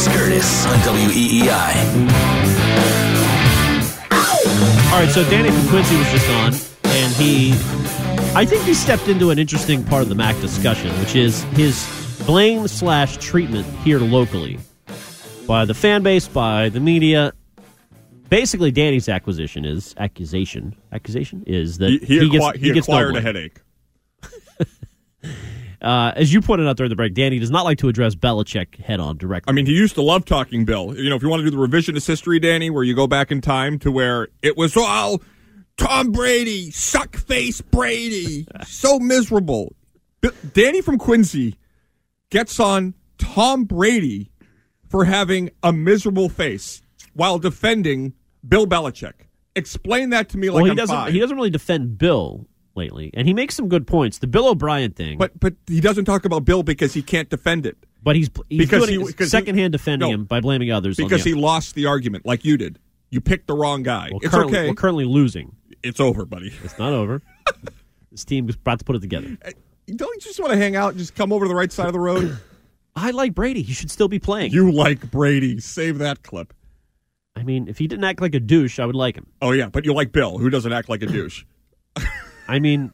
Chris Curtis on WEEI. All right, so Danny from Quincy was just on, and he, I think he stepped into an interesting part of the Mac discussion, which is his blame slash treatment here locally by the fan base, by the media. Basically, Danny's acquisition is accusation. Accusation is that He, he, gets acqui- he gets no acquired a headache. Uh, as you pointed out during the break, Danny does not like to address Belichick head on directly. I mean, he used to love talking Bill. You know, if you want to do the revisionist history, Danny, where you go back in time to where it was all Tom Brady, suck face Brady, so miserable. Danny from Quincy gets on Tom Brady for having a miserable face while defending Bill Belichick. Explain that to me like well, he I'm doesn't. five. He doesn't really defend Bill lately, and he makes some good points. The Bill O'Brien thing, But but he doesn't talk about Bill because he can't defend it. but he's he's because doing he- because he- secondhand defending no, him by blaming others on Because he lost the argument like you did. You picked the wrong guy. Well, it's currently, okay. We're currently losing. it's over, buddy. It's not over. this team is about to put it together. Don't you just want to hang out and just come over to the right side of the road? I like Brady. He should still be playing. you like Brady. Save that clip. I mean, if he didn't act like a douche, I would like him. Oh, yeah, but you like Bill, who doesn't act like a douche. I mean,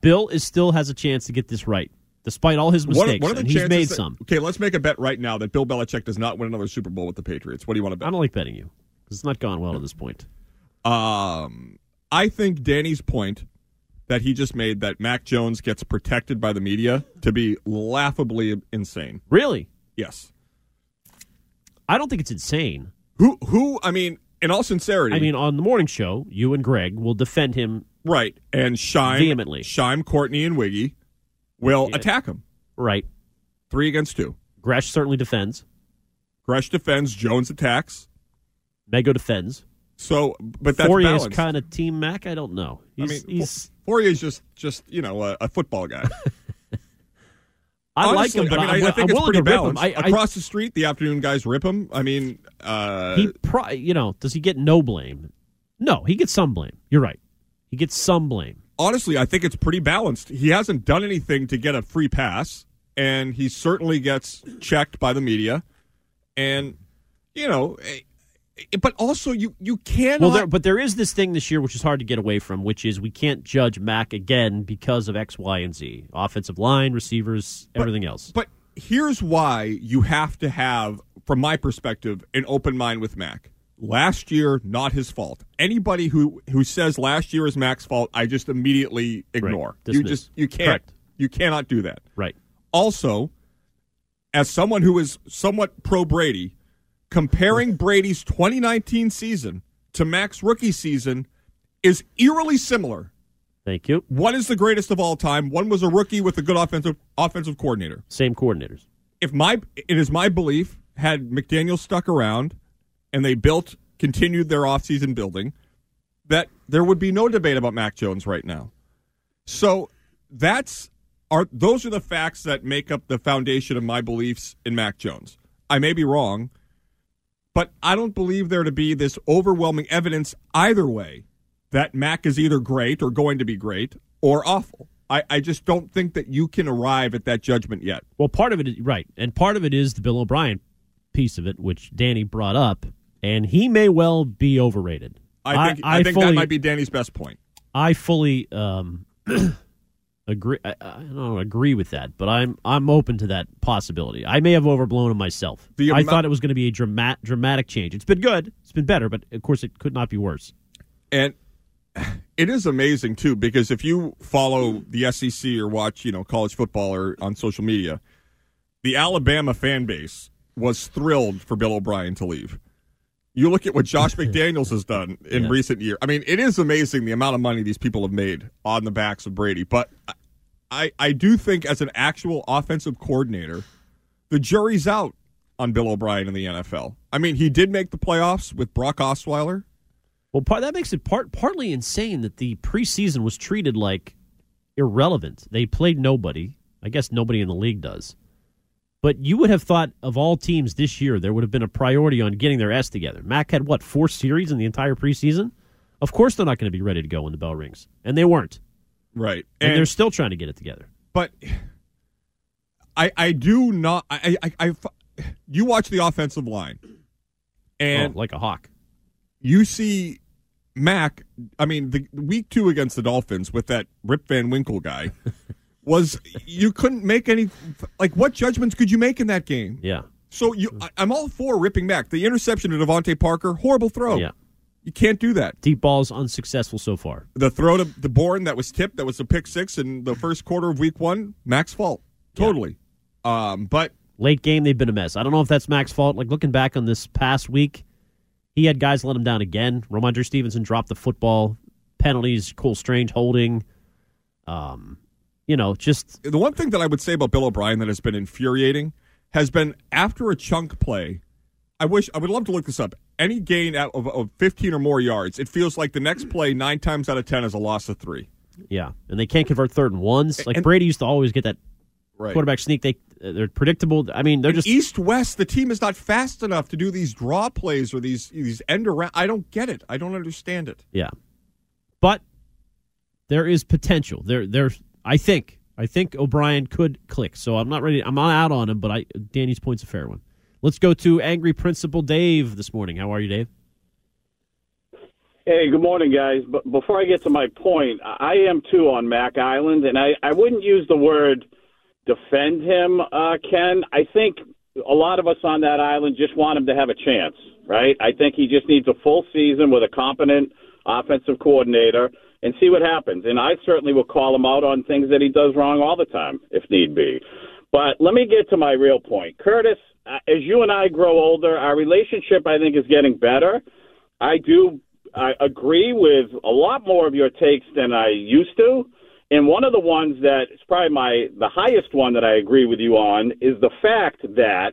Bill is still has a chance to get this right, despite all his What mistakes. are, what are the and he's made that- some. Okay, let's make a bet right now that Bill Belichick does not win another Super Bowl with the Patriots. What do you want to bet? I don't like betting you because it's not gone well to this point. Um, I think Danny's point that he just made that Mac Jones gets protected by the media to be laughably insane. Really, Yes. I don't think it's insane. Who, who, I mean, in all sincerity, I mean, on the morning show, you and Greg will defend him right, and Scheim, Vehemently. Scheim, Courtney, and Wiggy will Yeah. attack him. right. Three against two. Gresh certainly defends. Gresh defends, Jones attacks. Mego defends. So, but that's Fauria's balanced. kind of team Mac. I don't know. He's, I mean, he's Fauria's just, just you know, a, a football guy. I like him, but I, mean, I'm, I, I I'm think it's pretty to rip him. balanced. I, Across the street, the afternoon guys rip him. I mean, uh, he, pro, you know, does he get no blame? No, he gets some blame. You're right. He gets some blame. honestly, I think it's pretty balanced. He hasn't done anything to get a free pass, and he certainly gets checked by the media. And you know, eh, eh, but also you you cannot. Well, there, but there is this thing this year which is hard to get away from, which is we can't judge Mac again because of X, Y, and Z. Offensive line, receivers, everything else. But here's why you have to have, from my perspective, an open mind with Mac. Last year, not his fault. Anybody who who says last year is Mac's fault, I just immediately ignore. You just you can't Correct. you cannot do that. Right. Also, as someone who is somewhat pro Brady, comparing Brady's 2019 season to Mac's rookie season is eerily similar. Thank you. One is the greatest of all time. One was a rookie with a good offensive offensive coordinator. Same coordinators. If my it is my belief, had McDaniel stuck around and they built continued their offseason building, that there would be no debate about Mac Jones right now. So that's are those are the facts that make up the foundation of my beliefs in Mac Jones. I may be wrong, but I don't believe there to be this overwhelming evidence either way that Mac is either great or going to be great or awful. I, I just don't think that you can arrive at that judgment yet. Well, part of it is right, and part of it is the Bill O'Brien piece of it, which Danny brought up, and he may well be overrated. I think I, I think fully, that might be Danny's best point. I fully um, agree. I, I, don't agree with that, but I'm I'm open to that possibility. I may have overblown him myself. The I thought it was going to be a dramat, dramatic change. It's been good. It's been better, but of course it could not be worse. And it is amazing too because if you follow the SEC or watch you know college football or on social media, the Alabama fan base was thrilled for Bill O'Brien to leave. You look at what Josh McDaniels has done in yeah. recent years. I mean, it is amazing the amount of money these people have made on the backs of Brady. But I, I do think as an actual offensive coordinator, the jury's out on Bill O'Brien in the NFL. I mean, he did make the playoffs with Brock Osweiler. Well, part, that makes it part partly insane that the preseason was treated like irrelevant. They played nobody. I guess nobody in the league does. But you would have thought of all teams this year, there would have been a priority on getting their S together. Mac had what four series in the entire preseason. Of course, they're not going to be ready to go when the bell rings, and they weren't. Right, and, and they're still trying to get it together. But I, I do not. I, I, I, you watch the offensive line, and oh, like a hawk, you see Mac. I mean, the week two against the Dolphins with that Rip Van Winkle guy. was you couldn't make any like what judgments could you make in that game? Yeah. So you, I, am all for ripping back the interception to DeVante Parker. Horrible throw. Yeah. You can't do that. Deep balls unsuccessful so far. The throw to the Bourne that was tipped, that was a pick six in the first quarter of week one. Mac's fault. Totally. Yeah. Um, but late game, they've been a mess. I don't know if that's Mac's fault. Like looking back on this past week, he had guys let him down again. Rhamondre Stevenson dropped the football. Penalties, Cole Strange holding. Um, you know, just the one thing that I would say about Bill O'Brien that has been infuriating has been after a chunk play. I wish I would love to look this up. Any gain of, of 15 or more yards, it feels like the next play nine times out of ten is a loss of three. Yeah, and they can't convert third and ones. Like and, Brady used to always get that right. quarterback sneak. They they're predictable. I mean, they're just east west. The team is not fast enough to do these draw plays or these these end around. I don't get it. I don't understand it. Yeah, but there is potential. There there's I think. I think O'Brien could click. So I'm not ready. I'm not out on him, but I Danny's point's a fair one. Let's go to Angry Principal Dave this morning. How are you, Dave? Hey, good morning, guys. But before I get to my point, I am too on Mac Island, and I, I wouldn't use the word defend him, uh, Ken. I think a lot of us on that island just want him to have a chance, right? I think he just needs a full season with a competent offensive coordinator and see what happens. And I certainly will call him out on things that he does wrong all the time, if need be. But let me get to my real point. Curtis, uh, as you and I grow older, our relationship, I think, is getting better. I do I agree with a lot more of your takes than I used to. And one of the ones that is probably my the highest one that I agree with you on is the fact that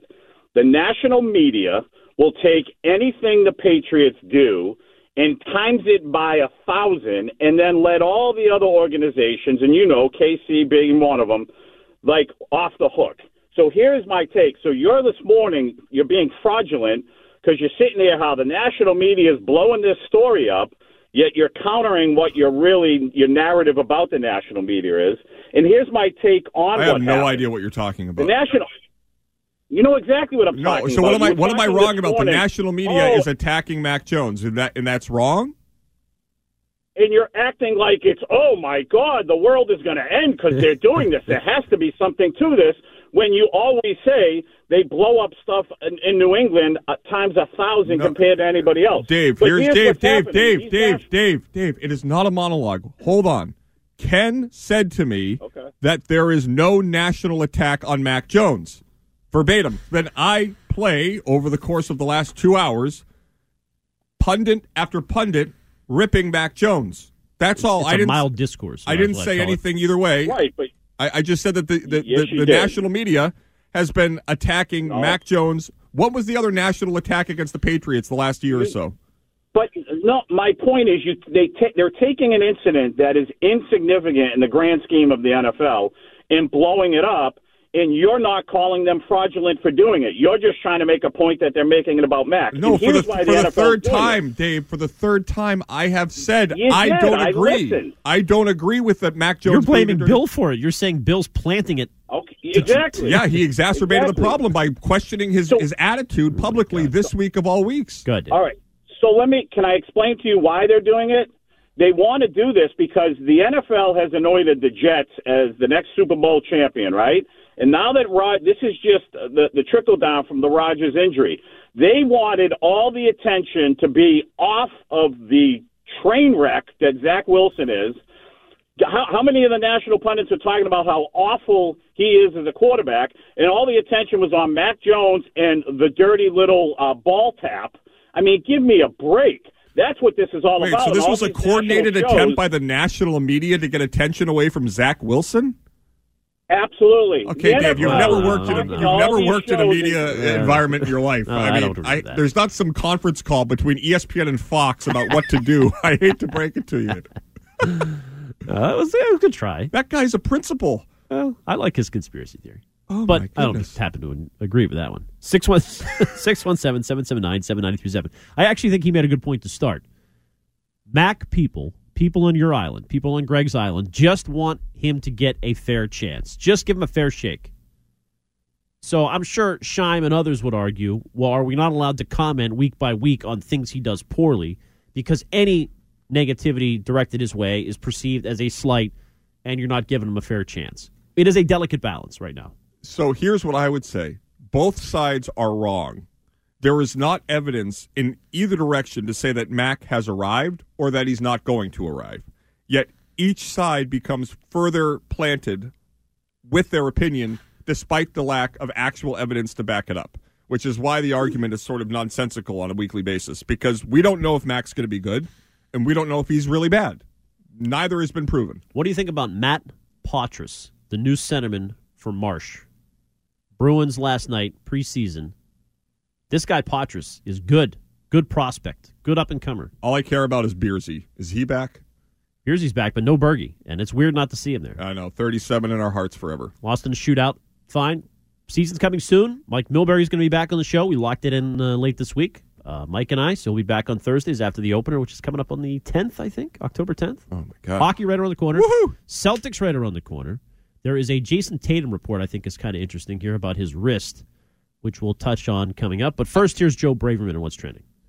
the national media will take anything the Patriots do and times it by a thousand and then let all the other organizations, and you know, KC being one of them, like off the hook. So here's my take. So you're this morning, you're being fraudulent because you're sitting there how the national media is blowing this story up, yet you're countering what your really your narrative about the national media is. And here's my take on. I have no happened. idea what you're talking about. The national you know exactly what I'm no, talking so about. what am I what am I wrong about? Morning. The national media oh. is attacking Mac Jones, and that and that's wrong. And you're acting like it's oh my god, the world is going to end because they're doing this. There has to be something to this. When you always say they blow up stuff in, in New England uh, times a thousand no. compared to anybody else. Dave, but here's, Dave, Dave, Dave, Dave, Dave, Dave. It is not a monologue. Hold on. Ken said to me okay. that there is no national attack on Mac Jones verbatim. Then I play over the course of the last two hours, pundit after pundit ripping Mac Jones. That's all. It's I didn't mild discourse. I didn't say anything either way. Right, but I, I just said that the the, yes, the, the national media has been attacking no. Mac Jones. What was the other national attack against the Patriots the last year or so? But no, my point is, you they ta- they're taking an incident that is insignificant in the grand scheme of the NFL and blowing it up and you're not calling them fraudulent for doing it. You're just trying to make a point that they're making it about Mac. No, And for the, for why the third doing it. time, Dave. For the third time, I have said You I did. don't I agree. listened. I don't agree with that. Mac Jones. You're blaming a- Bill for it. You're saying Bill's planting it. Okay, exactly. Yeah, he exacerbated the problem by questioning his So- his attitude publicly this week of all weeks. Good. All right. So let me. Can I explain to you why they're doing it? They want to do this because the NFL has anointed the Jets as the next Super Bowl champion, right? And now that Rod, this is just the the trickle down from the Rodgers injury. They wanted all the attention to be off of the train wreck that Zach Wilson is. How, how many of the national pundits are talking about how awful he is as a quarterback, and all the attention was on Mac Jones and the dirty little uh, ball tap? I mean, give me a break. That's what this is all Wait, about. so this was a coordinated shows- attempt by the national media to get attention away from Zach Wilson? Absolutely. Okay, The Dave, you've never worked in a, you've never worked in a media and- environment in your life. No, I I mean, don't agree with that. there's not some conference call between ESPN and Fox about what to do. I hate to break it to you. Uh, it was, it was a good try. That guy's a principal. Well, I like his conspiracy theory. Oh but I don't goodness. happen to agree with that one. 617 779 7937. I actually think he made a good point to start. Mac people, people on your island, people on Greg's island, just want him to get a fair chance. Just give him a fair shake. So I'm sure Scheim and others would argue, well, are we not allowed to comment week by week on things he does poorly? Because any negativity directed his way is perceived as a slight, and you're not giving him a fair chance. It is a delicate balance right now. So here's what I would say both sides are wrong. There is not evidence in either direction to say that Mac has arrived or that he's not going to arrive. Yet each side becomes further planted with their opinion despite the lack of actual evidence to back it up, which is why the argument is sort of nonsensical on a weekly basis because we don't know if Mac's going to be good and we don't know if he's really bad. Neither has been proven. What do you think about Matt Poitras, the new centerman for Marsh? Bruins last night, preseason. This guy Poitras is good. Good prospect. Good up and comer. All I care about is Beersy. Is he back? He's back, but no Bergie. And it's weird not to see him there. I know, 37 in our hearts forever. Lost in the shootout. Fine. Season's coming soon. Mike Milbury's going to be back on the show. We locked it in uh, late this week. Uh, Mike and I, so he'll be back on Thursdays after the opener, which is coming up on the 10th, I think, October 10th. Oh my god. Hockey right around the corner. Woohoo! Celtics right around the corner. There is a Jayson Tatum report I think is kind of interesting here about his wrist, which we'll touch on coming up. But first, here's Joe Braverman and what's trending.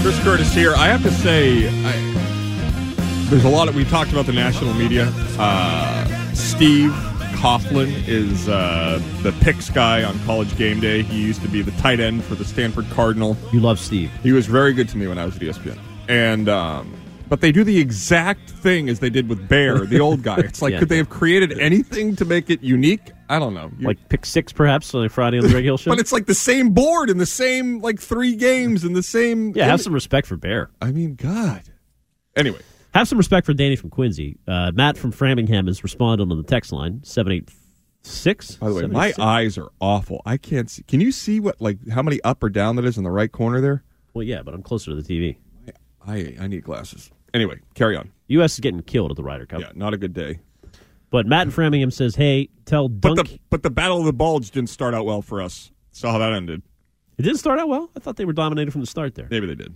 Chris Curtis here. I have to say, I, there's a lot of. We talked about the national media. Uh, Steve Coughlin is uh, the picks guy on College Game Day. He used to be the tight end for the Stanford Cardinal. You love Steve. He was very good to me when I was at ESPN. And um, but they do the exact thing as they did with Bear, the old guy. It's like Yeah. could they have created anything to make it unique? I don't know. You- Like pick six, perhaps, on a Friday on the Greg Hill Show. but it's like the same board and the same like three games and the same. yeah, have some respect for Bear. I mean, God. Anyway, Have some respect for Danny from Quincy. Uh, Matt from Framingham has responded on the text line seven eight six. by the way, my eyes are awful. I can't see. Can you see what like how many up or down that is in the right corner there? Well, yeah, but I'm closer to the TV. I I need glasses. Anyway, carry on. U.S. is getting killed at the Ryder Cup. Yeah, not a good day. But Matt in Framingham says, "Hey, tell But Dunk." the but the Battle of the Bulge didn't start out well for us. Saw how that ended. it didn't start out well. I thought they were dominated from the start there. Maybe they did.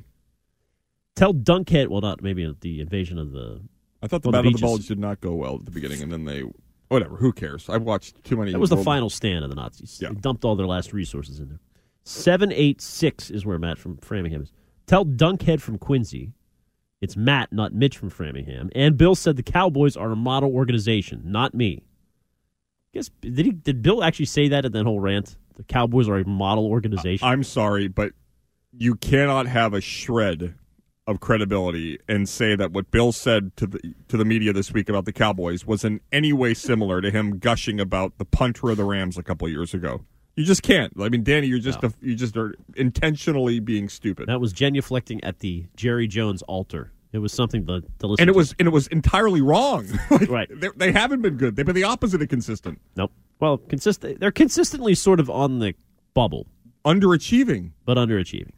Tell Dunkhead. Well, not maybe the invasion of the. I thought the Well, the Battle of the Bulge did not go well at the beginning, and then they whatever. Who cares? I've watched too many. That was the final stand of the Nazis. Yeah. They dumped all their last resources in there. Seven eight six is where Matt from Framingham is. Tell Dunkhead from Quincy. It's Matt, not Mitch from Framingham. And Bill said the Cowboys are a model organization, not me. I Guess did he did Bill actually say that in that whole rant? The Cowboys are a model organization. I'm sorry, but you cannot have a shred of credibility and say that what Bill said to the to the media this week about the Cowboys was in any way similar to him gushing about the punter of the Rams a couple years ago. You just can't. I mean, Danny, you're just No. a, you just are intentionally being stupid. that was genuflecting at the Jerry Jones altar. It was something to, to listen and it to. was and it was entirely wrong. Like, Right. They, they haven't been good. They've been the opposite of consistent. Nope. Well, consistent. They're consistently sort of on the bubble. Underachieving. but underachieving.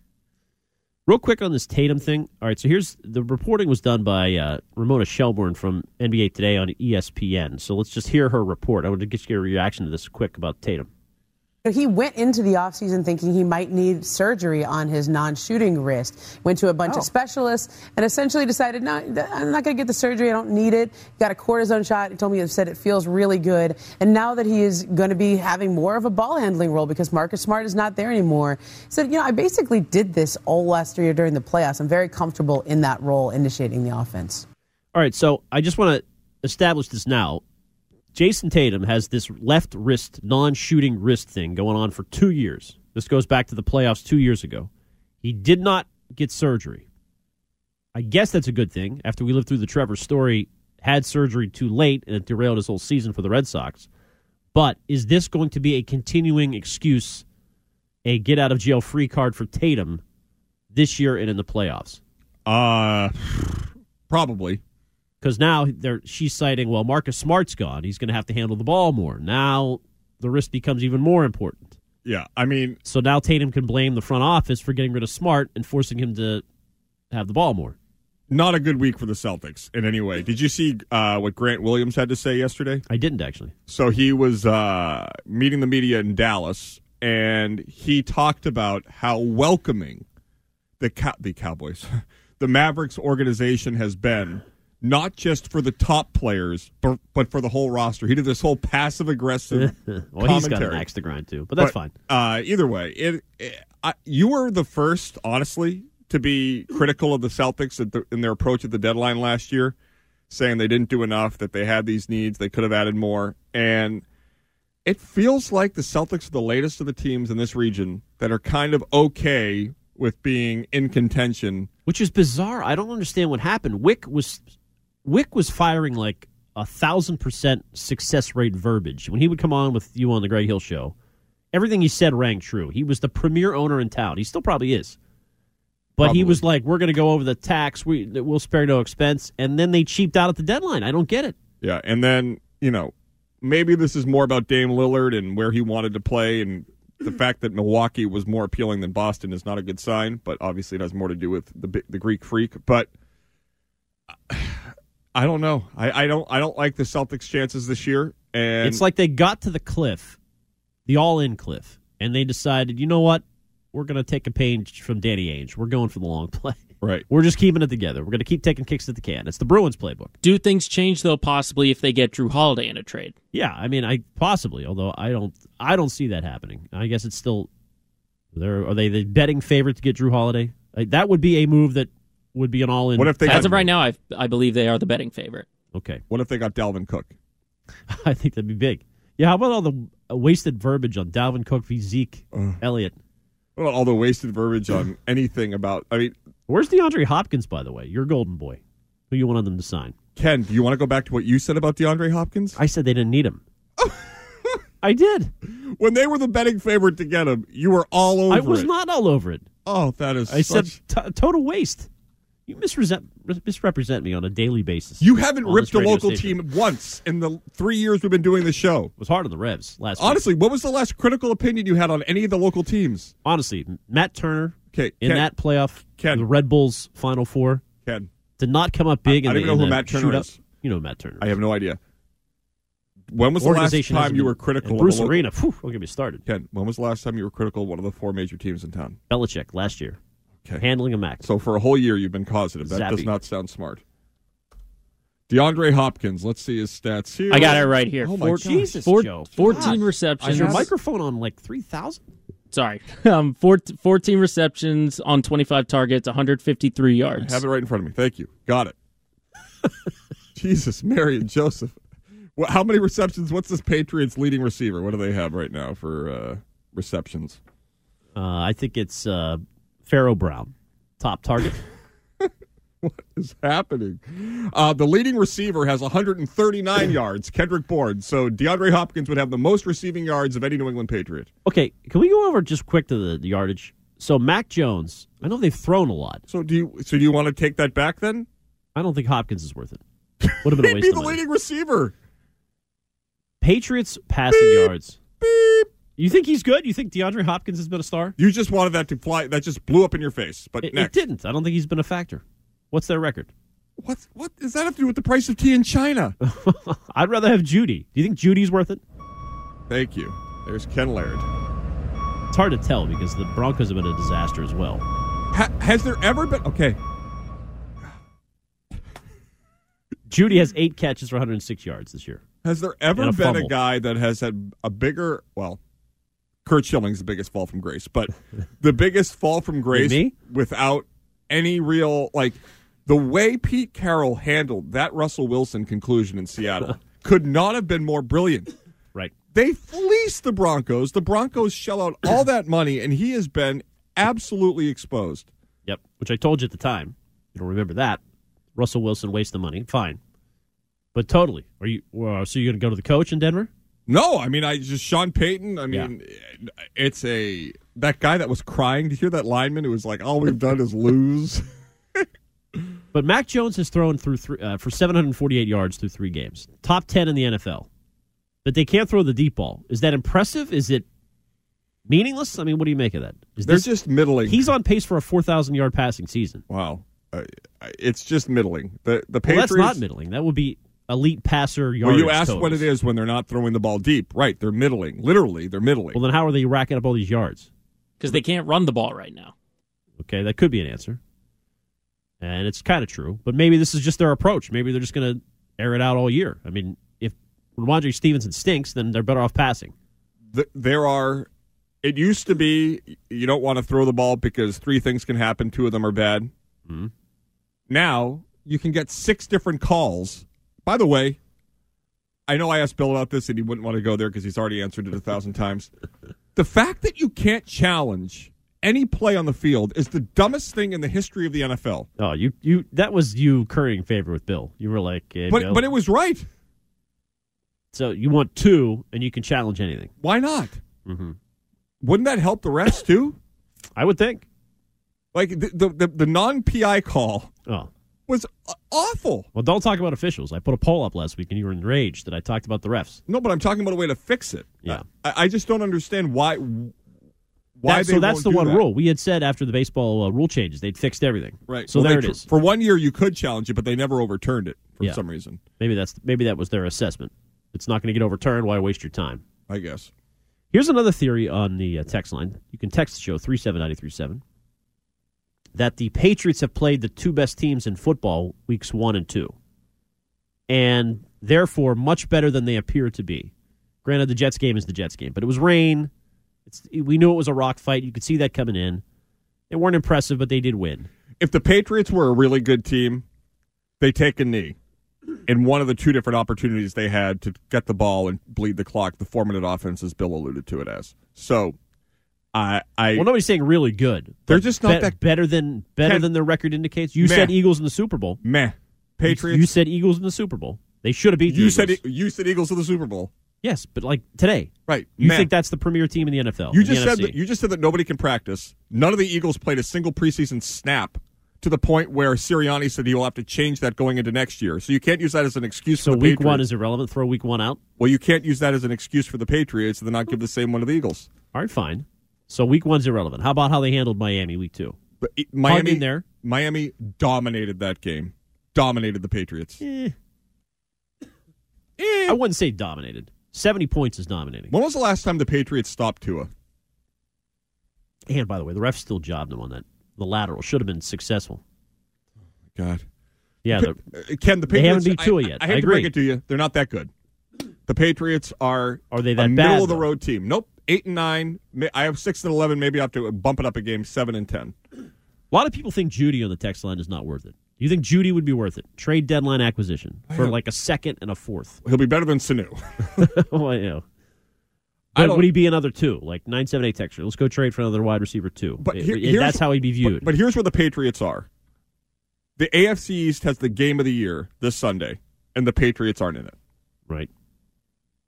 Real quick on this Tatum thing. All right, so here's the reporting was done by uh, Ramona Shelburne from NBA Today on ESPN. So let's just hear her report. I want to get your reaction to this quick about Tatum. He went into the offseason thinking he might need surgery on his non shooting wrist. Went to a bunch of oh. specialists and essentially decided, no, I'm not going to get the surgery. I don't need it. Got a cortisone shot. He told me he said it feels really good. And now that he is going to be having more of a ball handling role because Marcus Smart is not there anymore, he said, you know, I basically did this all last year during the playoffs. I'm very comfortable in that role, initiating the offense. All right, so I just want to establish this now. Jayson Tatum has this left wrist, non shooting wrist thing going on for two years. This goes back to the playoffs two years ago. He did not get surgery. I guess that's a good thing after we lived through the Trevor story, had surgery too late, and it derailed his whole season for the Red Sox. But is this going to be a continuing excuse, a get out of jail free card for Tatum this year and in the playoffs? Uh, probably. Because now they're she's citing well Marcus Smart's gone he's going to have to handle the ball more now the risk becomes even more important Yeah. I mean, so now Tatum can blame the front office for getting rid of Smart and forcing him to have the ball more not a good week for the Celtics in any way. Did you see uh, what Grant Williams had to say yesterday? I didn't actually So he was uh, meeting the media in Dallas, and he talked about how welcoming the cow- the Cowboys, the Mavericks organization has been, not just for the top players, but, but for the whole roster. He did this whole passive aggressive well he's got an axe to grind too but that's fine. Uh, either way, it, it I, you were the first, honestly, to be critical of the Celtics at the, in their approach at the deadline last year, saying they didn't do enough, that they had these needs, they could have added more, and it feels like the Celtics are the latest of the teams in this region that are kind of okay with being in contention. which is bizarre. I don't understand what happened. Wyc was Wyc was firing like a thousand percent success rate verbiage when he would come on with you on the Greg Hill show everything he said rang true. He was the premier owner in town. He still probably is. But he was like, "We're going to go over the tax. We we'll spare no expense." And then they cheaped out at the deadline. I don't get it. Yeah, and then you know maybe this is more about Dame Lillard and where he wanted to play, and the fact that Milwaukee was more appealing than Boston is not a good sign. But obviously, it has more to do with the the Greek freak. But I don't know. I, I don't I don't like the Celtics' chances this year. And it's like they got to the cliff, the all-in cliff, and they decided, you know what? We're going to take a page from Danny Ainge. We're going for the long play. right. We're just keeping it together. We're going to keep taking kicks at the can. It's the Bruins playbook. Do things change though? Possibly if they get Jrue Holiday in a trade. Yeah, I mean, I possibly, although I don't, I don't see that happening. I guess it's still. There are they the betting favorite to get Jrue Holiday? Like, that would be a move that would be an all-in. What if they As got, of right now, I I believe they are the betting favorite. Okay, What if they got Dalvin Cook? I think that'd be big. Yeah, how about all the uh, wasted verbiage on Dalvin Cook v Zeke Elliott? What about all the wasted verbiage on anything about? I mean, Where's DeAndre Hopkins, by the way? Your golden boy, who you wanted them to sign. Ken, do you want to go back to what you said about DeAndre Hopkins? I said they didn't need him. I did. When they were the betting favorite to get him, you were all over it. I was it. not all over it. Oh, that is. I such... said t- total waste. You misrepresent, misrepresent me on a daily basis. You haven't ripped a local station. team once in the three years we've been doing the show. It was hard on the Revs last week. Honestly, what was the last critical opinion you had on any of the local teams? Honestly, Matt Turner Okay, in Ken, that playoff, Ken. the Red Bulls Final Four. Ken, Did not come up big. I in don't even know who Matt Turner is. You know who Matt Turner. I have no idea. When was the last time you been- were critical? and of Bruce local- Arena. Whew, don't get me started. Ken, when was the last time you were critical of one of the four major teams in town? Belichick last year Okay. handling a Mac. So for a whole year, you've been positive. That does not sound smart. DeAndre Hopkins. Let's see his stats here. I got it right here. Oh my Four- gosh. Jesus, four- Joe. 14 God. receptions. Is your microphone on like three thousand? Sorry. Um, 14 receptions on 25 targets, 153 I yards. have it right in front of me. Thank you. Got it. Jesus, Mary and Joseph. Well, how many receptions? What's this Patriots leading receiver? What do they have right now for uh, receptions? Uh, I think it's uh, Pharaoh Brown, top target. What is happening? Uh, the leading receiver has 139 yards, Kendrick Bourne. So DeAndre Hopkins would have the most receiving yards of any New England Patriot. okay, can we go over just quick to the, the yardage? So Mac Jones, I know they've thrown a lot. So do you? So do you want to take that back then? I don't think Hopkins is worth it. Would have been a He'd waste be the leading receiver. Patriots passing yards. You think he's good? You think DeAndre Hopkins has been a star? You just wanted that to fly. That just blew up in your face. But It, it didn't. I don't think he's been a factor. What's their record? what what does that have to do with the price of tea in China? I'd rather have Jeudy. Do you think Jeudy's worth it? Thank you. There's Ken Laird. It's hard to tell because the Broncos have been a disaster as well. Ha- has there ever been? Okay, Judy has eight catches for 106 yards this year. has there ever a been a guy that has had a bigger? Well, Curt Schilling's the biggest fall from grace, but the biggest fall from grace Me? without any real like the way Pete Carroll handled that Russell Wilson conclusion in Seattle could not have been more brilliant. Right. They fleece the Broncos. The Broncos shell out all that money, and he has been absolutely exposed. Yep. Which I told you at the time. You don't remember that. Russell Wilson waste the money. Fine. But totally. Are you? Well, so you're going to go to the coach in Denver? No, I mean, I just Sean Payton. I mean, it's a that guy that was crying. You hear that lineman who was like, "All we've done is lose." But Mac Jones has thrown through three, uh, for 748 yards through three games, top 10 in the NFL. But they can't throw the deep ball. Is that impressive? Is it meaningless? I mean, what do you make of that? Is They're this, just middling. he's on pace for a 4,000 yard passing season. wow, uh, it's just middling. The the Well, Patriots. that's not middling. That would be elite passer Well, yardage. you asked what it is when they're not throwing the ball deep. Right, they're middling. Literally, they're middling. Well, then how are they racking up all these yards? Because they can't run the ball right now. Okay, that could be an answer. And it's kind of true. But maybe this is just their approach. Maybe they're just going to air it out all year. I mean, if Rhamondre Stevenson stinks, then they're better off passing. Th- there are. It used to be you don't want to throw the ball because three things can happen. Two of them are bad. Mhm. Now you can get six different calls. By the way, I know I asked Bill about this and he wouldn't want to go there because he's already answered it a thousand times. The fact that you can't challenge any play on the field is the dumbest thing in the history of the NFL. Oh, you you that was you currying favor with Bill. You were like, eh, But Bill. but it was right. so you want two, and you can challenge anything. Why not? Mm-hmm. Wouldn't that help the rest too? I would think. Like the the, the, the non PI call Oh, was awful. well, don't talk about officials. I put a poll up last week, and you were enraged that I talked about the refs. No, but I'm talking about a way to fix it. Yeah. I, I just don't understand why. Why That- they so that's the one that. rule we had said after the baseball uh, rule changes. They'd fixed everything. Right. So Well, there it. For one year, you could challenge it, but they never overturned it for Yeah. some reason. Maybe that's maybe that was their assessment. It's not going to get overturned. Why waste your time? I guess. Here's another theory on the uh, text line. You can text the show 37937 that the Patriots have played the two best teams in football weeks 1 and 2 and therefore much better than they appear to be. Granted the Jets game is the Jets game, but it was rain. It's, we knew it was a rock fight. You could see that coming in. They weren't impressive, but they did win. If the Patriots were a really good team, they take a knee. In one of the two different opportunities they had to get the ball and bleed the clock, the four minute offense, as Bill alluded to it as. So, I, I Well, nobody's saying really good. They're just not be- that- better than better Ken- than their record indicates. You Meh. said Eagles in the Super Bowl. meh. Patriots. You said Eagles in the Super Bowl. They should have beat you Eagles. said you said Eagles to the Super Bowl. yes, but like today, Right. you Meh. think that's the premier team in the NFL? You just said that you just said that nobody can practice. None of the Eagles played a single preseason snap to the point where Sirianni said he will have to change that going into next year. So you can't use that as an excuse so for the week Patriots. one is irrelevant. Throw week one out. well, you can't use that as an excuse for the Patriots and then not give the same one to the Eagles. All right, fine. So week one's irrelevant. How about how they handled Miami week two? But it- Miami in there. Miami dominated that game. dominated the Patriots. Eh. I wouldn't say dominated. 70 points is dominating. When was the last time the Patriots stopped Tua? And by the way, the ref still jobbed him on that. The lateral should have been successful. God. Yeah, the, Uh, Ken, the They Patriots. haven't beat Tua I- yet. I, I hate to break it to you, they're not that good. The Patriots are Are they a that middle of the road team. Nope, eight and nine. I have six and eleven. Maybe I have to bump it up a game, seven and ten. a lot of people think Jeudy on the text line is not worth it. Do you think Jeudy would be worth it? Trade deadline acquisition for like a second and a fourth. He'll be better than Sanu. well. I But would he be another two? Like 978 texture. Let's go trade for another wide receiver two. But here- that's how he'd be viewed. But, but here's where the Patriots are. The AFC East has the game of the year this Sunday, and the Patriots aren't in it. right.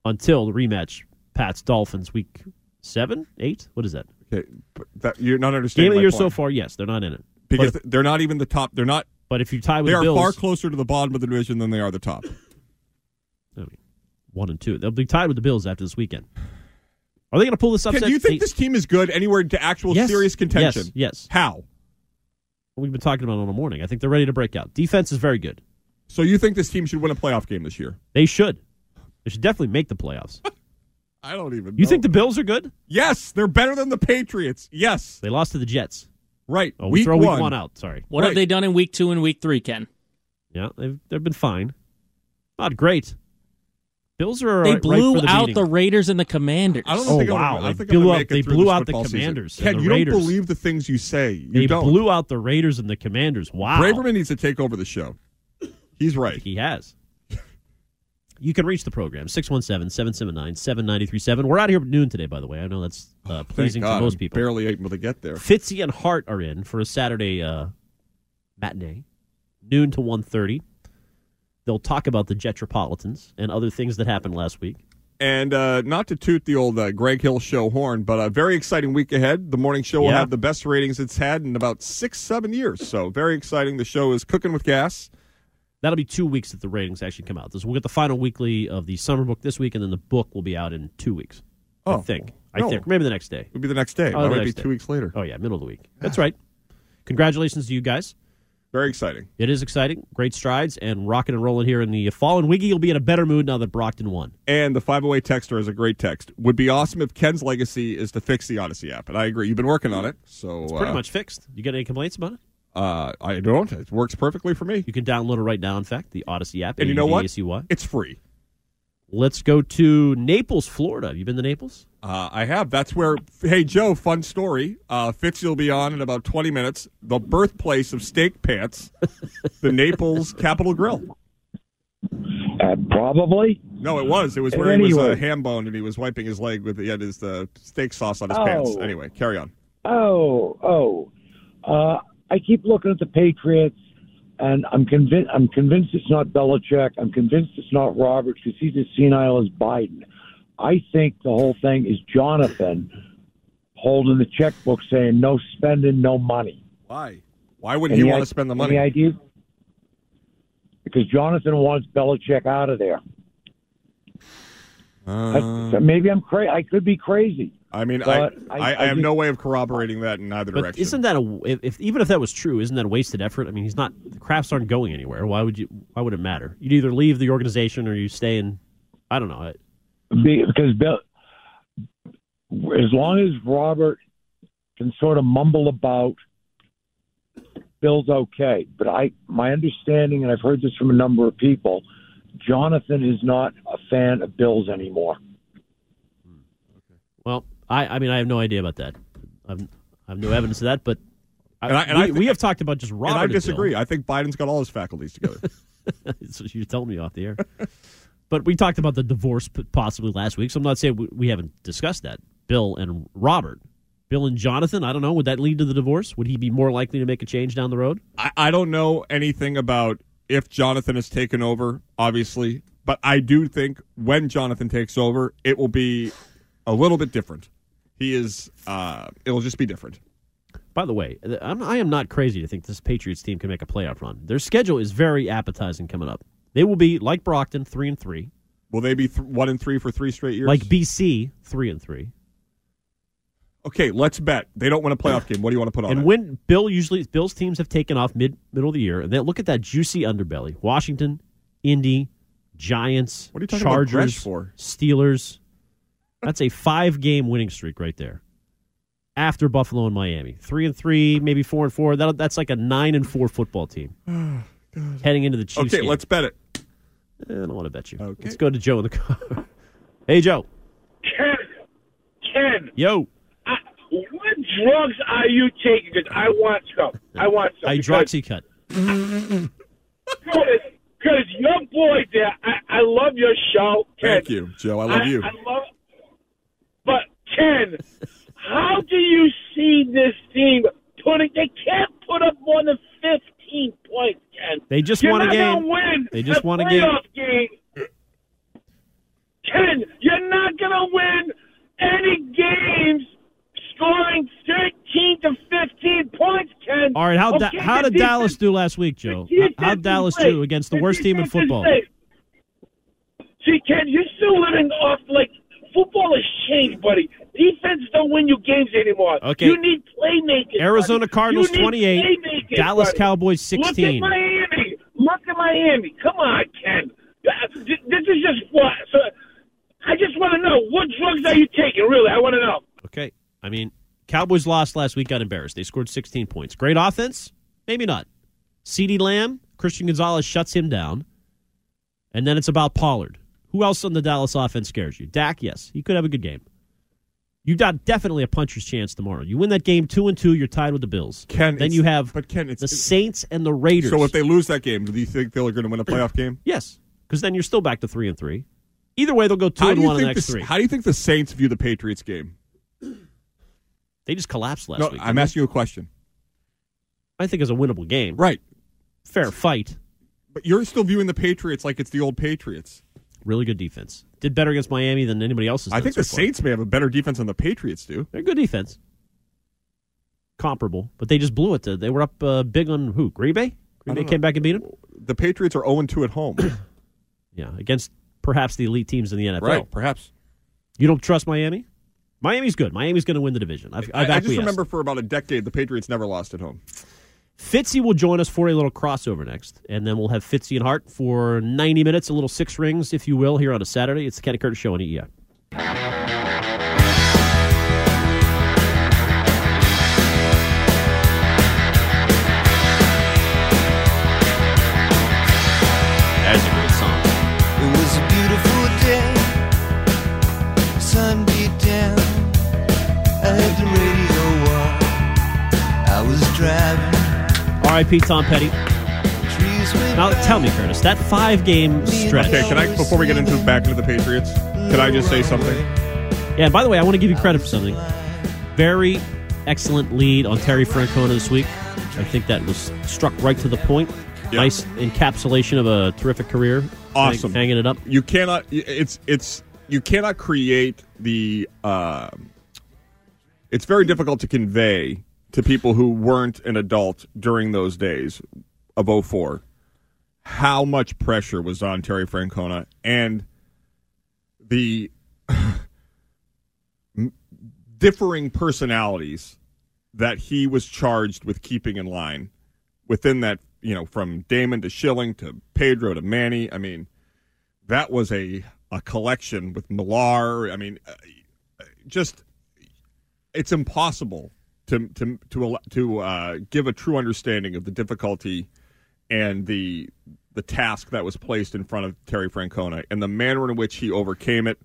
Until the rematch, Pats Dolphins week seven, eight. What is that? Okay, that, you're not understanding Game of the year point. so far. Yes, they're not in it. because but, they're not even the top. They're not. but if you tie with They the are far closer to the bottom of the division than they are the top. I mean, one and two, they'll be tied with the Bills after this weekend. Are they going to pull this upset? do you think this team is good anywhere to actual Yes. serious contention? Yes, yes. How? We've been talking about it all morning. I think they're ready to break out. Defense is very good. So you think this team should win a playoff game this year? They should. They should definitely make the playoffs. I don't even. You know. think the Bills are good? Yes, they're better than the Patriots. Yes, They lost to the Jets. right. Oh, we week throw one. week one out. Sorry. What Right. have they done in week two and week three, Ken? Yeah, they've they've been fine. Not great. Bills are They right- blew right for the out beating. the Raiders and the Commanders. I don't Oh, think I'm wow. gonna, I They think blew I'm out- they blew out the football season. Commanders Ken, the you Raiders. don't believe the things you say. You They don't. blew out the Raiders and the Commanders. Wow. Braverman needs to take over the show. He's right. He has. You can reach the program 617-779-7937. We're out here at noon today, by the way. I know that's uh, pleasing to most I'm people. Barely able to get there. Fitzy and Hart are in for a Saturday uh, matinee, noon to 1.30. They'll talk about the Jetropolitans and other things that happened last week. And uh, not to toot the old uh, Greg Hill show horn, but a very exciting week ahead. The morning show will Yeah. have the best ratings it's had in about six, seven years. So very exciting. The show is cooking with gas. That'll be two weeks that the ratings actually come out. This we'll get the final weekly of the summer book this week, and then the book will be out in two weeks. I Oh, think. I no. think maybe the next day. It'll be the next day. Oh, that the might be next day. two weeks later. Oh yeah, middle of the week. That's right. Congratulations to you guys. Very exciting. It is exciting, great strides, and rocking and rolling here in the fall. And Wiggy will be in a better mood now that Brockton won. And the 508 texter is a great text. Would be awesome if Ken's legacy is to fix the Audacy app. And I agree. You've been working on it. So It's pretty uh, much fixed. You got any complaints about it? Uh, I don't. It works perfectly for me. You can download it right now. In fact, the Audacy app. And you know what? A-U-D-A-C-Y. It's free. Let's go to Naples, Florida. Have you been to Naples? Uh, I have. That's where. Hey, Joe. Fun story. Uh, Fitz will be on in about twenty minutes. The birthplace of steak pants, the Naples Capital Grille. Uh, probably. No, it was. It was where he was uh, Anyway. ham boned and he was wiping his leg with he had his uh, steak sauce on his Oh. pants. Anyway, carry on. Oh, oh. Uh, I keep looking at the Patriots, and I'm convinced. I'm convinced it's not Belichick. I'm convinced it's not Roberts because he's as senile as Biden. I think the whole thing is Jonathan holding the checkbook, saying no spending, no money. Why? Why wouldn't Any he want i- to spend the money? Any ideas? Because Jonathan wants Belichick out of there. Uh, I- maybe I'm crazy. I could be crazy. I mean, I, I, I- I, I have just- no way of corroborating that in either But direction. isn't that a if, if even if that was true, isn't that a wasted effort? I mean, he's not the Krafts aren't going anywhere. Why would you? Why would it matter? You'd either leave the organization or you stay in. I don't know. Hmm. Be- because Bill, as long as Robert can sort of mumble about, Bill's okay. But I, my understanding, and I've heard this from a number of people, Jonathan is not a fan of Bill's anymore. Hmm, well, I I mean I have no idea about that. I've, I have no evidence of that, but. I, And I- and we, we have talked about just Robert. and I disagree. I think Biden's got all his faculties together. That's what you told me off the air. but we talked about the divorce possibly last week, so I'm not saying we, we haven't discussed that. Bill and Robert. Bill and Jonathan, I don't know. Would that lead to the divorce? Would he be more likely to make a change down the road? I, I don't know anything about if Jonathan has taken over, obviously, but I do think when Jonathan takes over, it will be a little bit different. He is. Uh, it'll just be different. By the way, I'm, I am not crazy to think this Patriots team can make a playoff run. Their schedule is very appetizing coming up. They will be like Brockton, three and three, Will they be th- one and three for three straight years? like BC, three and three. Okay, let's bet. They don't win a playoff game. What do you want to put on And it? when Bill usually Bill's teams have taken off mid middle of the year, and then look at that juicy underbelly: Washington, Indy, Giants, What are you talking Chargers, Gresh for? Steelers. That's a five game winning streak right there. After Buffalo and Miami, three and three, maybe four and four. That, that's like a nine and four football team heading into the Chiefs. okay, game. let's bet it. Eh, I don't want to bet you. Okay. Let's go to Joe in the car. hey, Joe. Ken, Ken, Yo. I, what drugs are you taking? Because I want some. I want some. Hydroxycut. Because your boy there, I, I love your show, Ken. Thank you, Joe. I love you. I love. But Ken, how do you see this team putting? They can't put up more than fifteen points, Ken. They just You're won a game. Win They just won a game. game. Ken, you're not gonna win any games scoring thirteen to fifteen points, Ken. All right, how da- how did Dallas do last week, Joe? How defense Dallas do against the The worst team in football? See, Ken, you're still living off like football has changed, buddy. Defense don't win you games anymore. Okay. You need playmakers. Arizona buddy. Cardinals You need 28, playmakers, Dallas buddy. Cowboys Look at Miami. Look at Miami. Come on, Ken. Uh, This is just what. So I just want to know what drugs are you taking? Really, I want to know. Okay. I mean, Cowboys lost last week, got embarrassed. They scored 16 points. Great offense? Maybe not. CeeDee Lamb, Christian Gonzalez shuts him down. And then it's about Pollard. Who else on the Dallas offense scares you? Dak, yes. He could have a good game. You've got definitely a puncher's chance tomorrow. You win that game two and two, you're tied with the Bills. Ken, then you have but Ken, the Saints and the Raiders. So if they lose that game, do you think they're going to win a playoff game? yes, because then you're still back to three and three. Either way, they'll go two How and one in the next the, three. How do you think the Saints view the Patriots game? they just collapsed last no, week. I'm they? asking you a question. I think it's a winnable game. Right, Fair fight. but you're still viewing the Patriots like it's the old Patriots. Really good defense. Did better against Miami than anybody else's. I think the. Saints may have a better defense than the Patriots do. They're good defense. Comparable, but they just blew it. They were up uh, big on who? Green Bay. Green Bay don't came back and beat them. The Patriots are 0 2 at home. Yeah, against perhaps the elite teams in the NFL. right, perhaps. You don't trust Miami? Miami's good. Miami's going to win the division. I've, I've I just remember for about a decade, the Patriots never lost at home. Fitzy will join us for a little crossover next, and then we'll have Fitzy and Hart for 90 minutes, a little six rings, if you will, here on a Saturday. It's the Kenny Curtis Show on EEI. R.I.P. Tom Petty. Now, tell me, Curtis, that five game stretch. Okay, can I, before we get into back into the Patriots, can I just say something? Yeah, and by the way, I want to give you credit for something. Very excellent lead on Terry Francona this week. I think that was struck right to the point. Yeah. Nice encapsulation of a terrific career. Awesome. Hang- hanging it up. You cannot. It's it's you cannot create the. Uh, it's very difficult to convey to people who weren't an adult during those days of 04 how much pressure was on Terry Francona and the differing personalities that he was charged with keeping in line within that, you know, from Damon to Schilling to Pedro to Manny. I mean, that was a a collection with Millar. I mean, uh, just it's impossible to to to to uh, give a true understanding of the difficulty and the the task that was placed in front of Terry Francona and the manner in which he overcame it,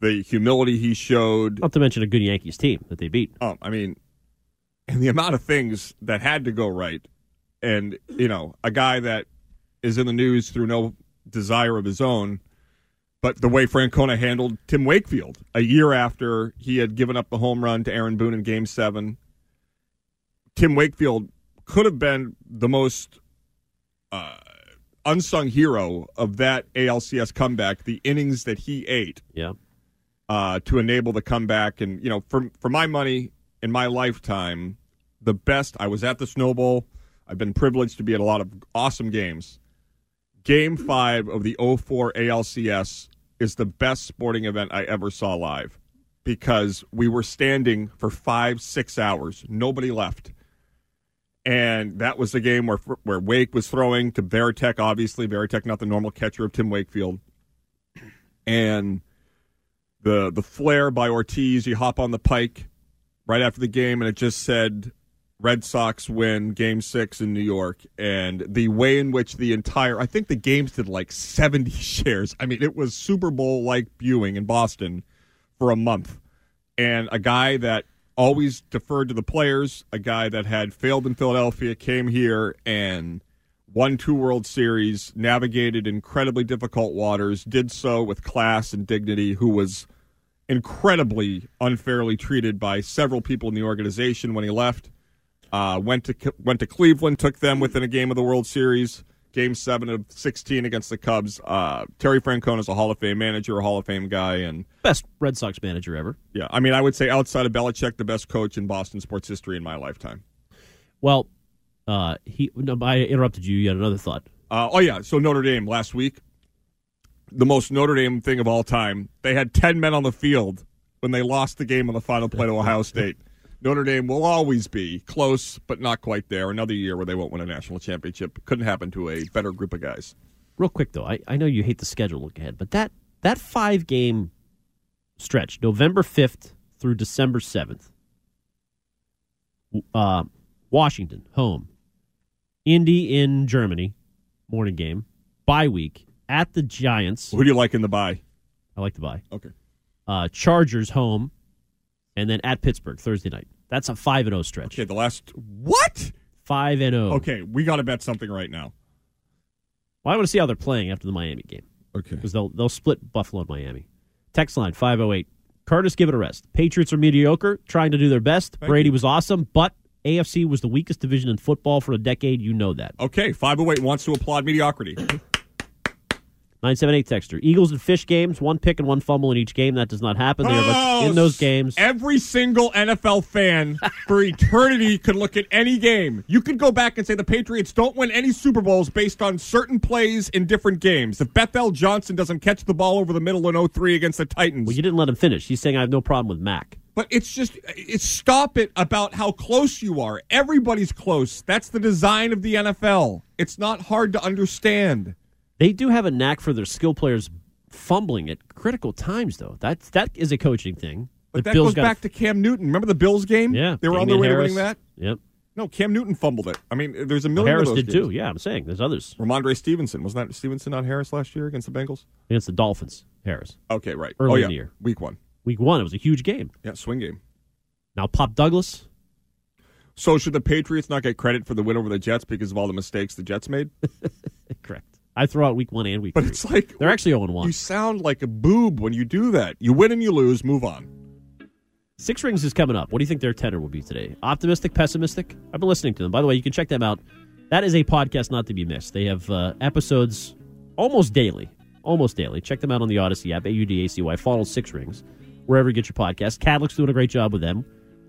the humility he showed. Not to mention a good Yankees team that they beat. Um, I mean, and the amount of things that had to go right, and you know, a guy that is in the news through no desire of his own, but the way Francona handled Tim Wakefield a year after he had given up the home run to Aaron Boone in Game Seven. Tim Wakefield could have been the most uh, unsung hero of that ALCS comeback. The innings that he ate Yeah. uh, to enable the comeback. And, you know, for, for my money in my lifetime, the best, I was at the Snow Bowl. I've been privileged to be at a lot of awesome games. Game five of the 04 ALCS is the best sporting event I ever saw live. because we were standing for five, six hours. Nobody left. And that was the game where where Wake was throwing to Varitek, obviously. Varitek, not the normal catcher of Tim Wakefield. And the the flare by Ortiz, you hop on the pike right after the game, and it just said Red Sox win game six in New York. And the way in which the entire, I think the games did like 70 shares. I mean, it was Super Bowl like viewing in Boston for a month. And a guy that always deferred to the players, a guy that had failed in Philadelphia, came here and won two World Series, navigated incredibly difficult waters, did so with class and dignity, who was incredibly unfairly treated by several people in the organization when he left. Uh, went to went to Cleveland, took them within a game of the World Series, Game Seven of sixteen against the Cubs. Uh, Terry Francona is a Hall of Fame manager, a Hall of Fame guy, and best Red Sox manager ever. Yeah, I mean, I would say outside of Belichick, the best coach in Boston sports history in my lifetime. Well, uh, he. No, I interrupted you. You had another thought. Uh, oh yeah, so Notre Dame last week, the most Notre Dame thing of all time. They had ten men on the field when they lost the game on the final play to Ohio State. Notre Dame will always be close, but not quite there. Another year where they won't win a national championship. Couldn't happen to a better group of guys. Real quick though, I, I know you hate the schedule look ahead, but that that five game stretch, November fifth through December seventh, uh, Washington home, Indy in Germany, morning game, bye week at the Giants. Who do you like in the bye? I like the bye. Okay. Uh, Chargers home, and then at Pittsburgh Thursday night. That's a five and zero stretch. Okay, the last what? Five and zero. Okay, we got to bet something right now. Well, I want to see how they're playing after the Miami game. Okay, because they'll they'll split Buffalo and Miami. Text line five zero eight. Curtis, give it a rest. Patriots are mediocre, trying to do their best. Thank Brady you. was awesome, but AFC was the weakest division in football for a decade. You know that. Okay, five oh eight wants to applaud mediocrity. 978 Texter. Eagles and Fish games, one pick and one fumble in each game. That does not happen. They are in those games. Every single NFL fan for eternity could look at any game. You could go back and say the Patriots don't win any Super Bowls based on certain plays in different games. If Bethel Johnson doesn't catch the ball over the middle in 03 against the Titans. Well, you didn't let him finish. He's saying I have no problem with Mac. But it's just, it's stop it about how close you are. Everybody's close. That's the design of the NFL. It's not hard to understand. They do have a knack for their skill players fumbling at critical times, though. That's that is a coaching thing. But The that Bills goes back to Cam Newton. Remember the Bills game? Yeah, They were on their way Harris. to winning that? Yep. No, Cam Newton fumbled it. I mean, there's a million Harris of those did games. too. Yeah, I'm saying there's others Rhamondre Stevenson. Wasn't that Stevenson on Harris last year against the Bengals? against the Dolphins. Harris Okay, right. Early oh, in the year. Week one. week one. It was a huge game. Yeah, swing game. Now Pop Douglas. So should the Patriots not get credit for the win over the Jets because of all the mistakes the Jets made? Correct. I throw out week one and week But three. it's like They're actually 0 1. you sound like a boob when you do that. You win and you lose. Move on. Six Rings is coming up. What do you think their tenor will be today? Optimistic, pessimistic? I've been listening to them. By the way, you can check them out. That is a podcast not to be missed. They have uh, episodes almost daily. Almost daily. Check them out on the Audacy app, A U D A C Y. Follow Six Rings wherever you get your podcast. Cadlick's doing a great job with them.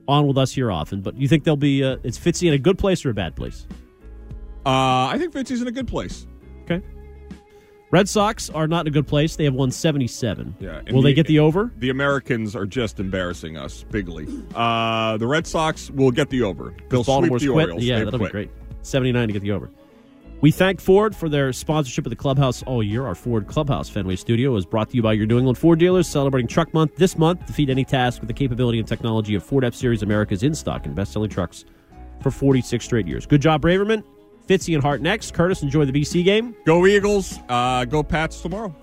On with us here often. But you think they'll be, uh, it's Fitzy in a good place or a bad place? Uh, I think Fitzy's in a good place. Okay. Red Sox are not in a good place. They have won 77. Yeah. Will they get the over? The Americans are just embarrassing us bigly. Uh, the Red Sox will get the over. They'll Baltimore's sweep the quit. Orioles. Yeah, They've that'll quit. be great. 79 to get the over. We thank Ford for their sponsorship of the clubhouse all year. Our Ford Clubhouse Fenway Studio is brought to you by your New England Ford dealers celebrating Truck Month this month. Defeat any task with the capability and technology of Ford F Series America's in stock and best selling trucks for 46 straight years. Good job, Braverman. Fitzy and Hart next. Curtis, enjoy the BC game. Go Eagles. Uh, go Pats tomorrow.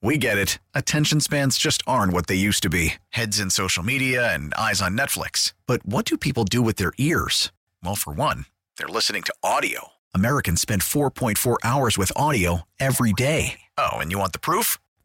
We get it. Attention spans just aren't what they used to be heads in social media and eyes on Netflix. But what do people do with their ears? Well, for one, they're listening to audio. Americans spend 4.4 hours with audio every day. Oh, and you want the proof?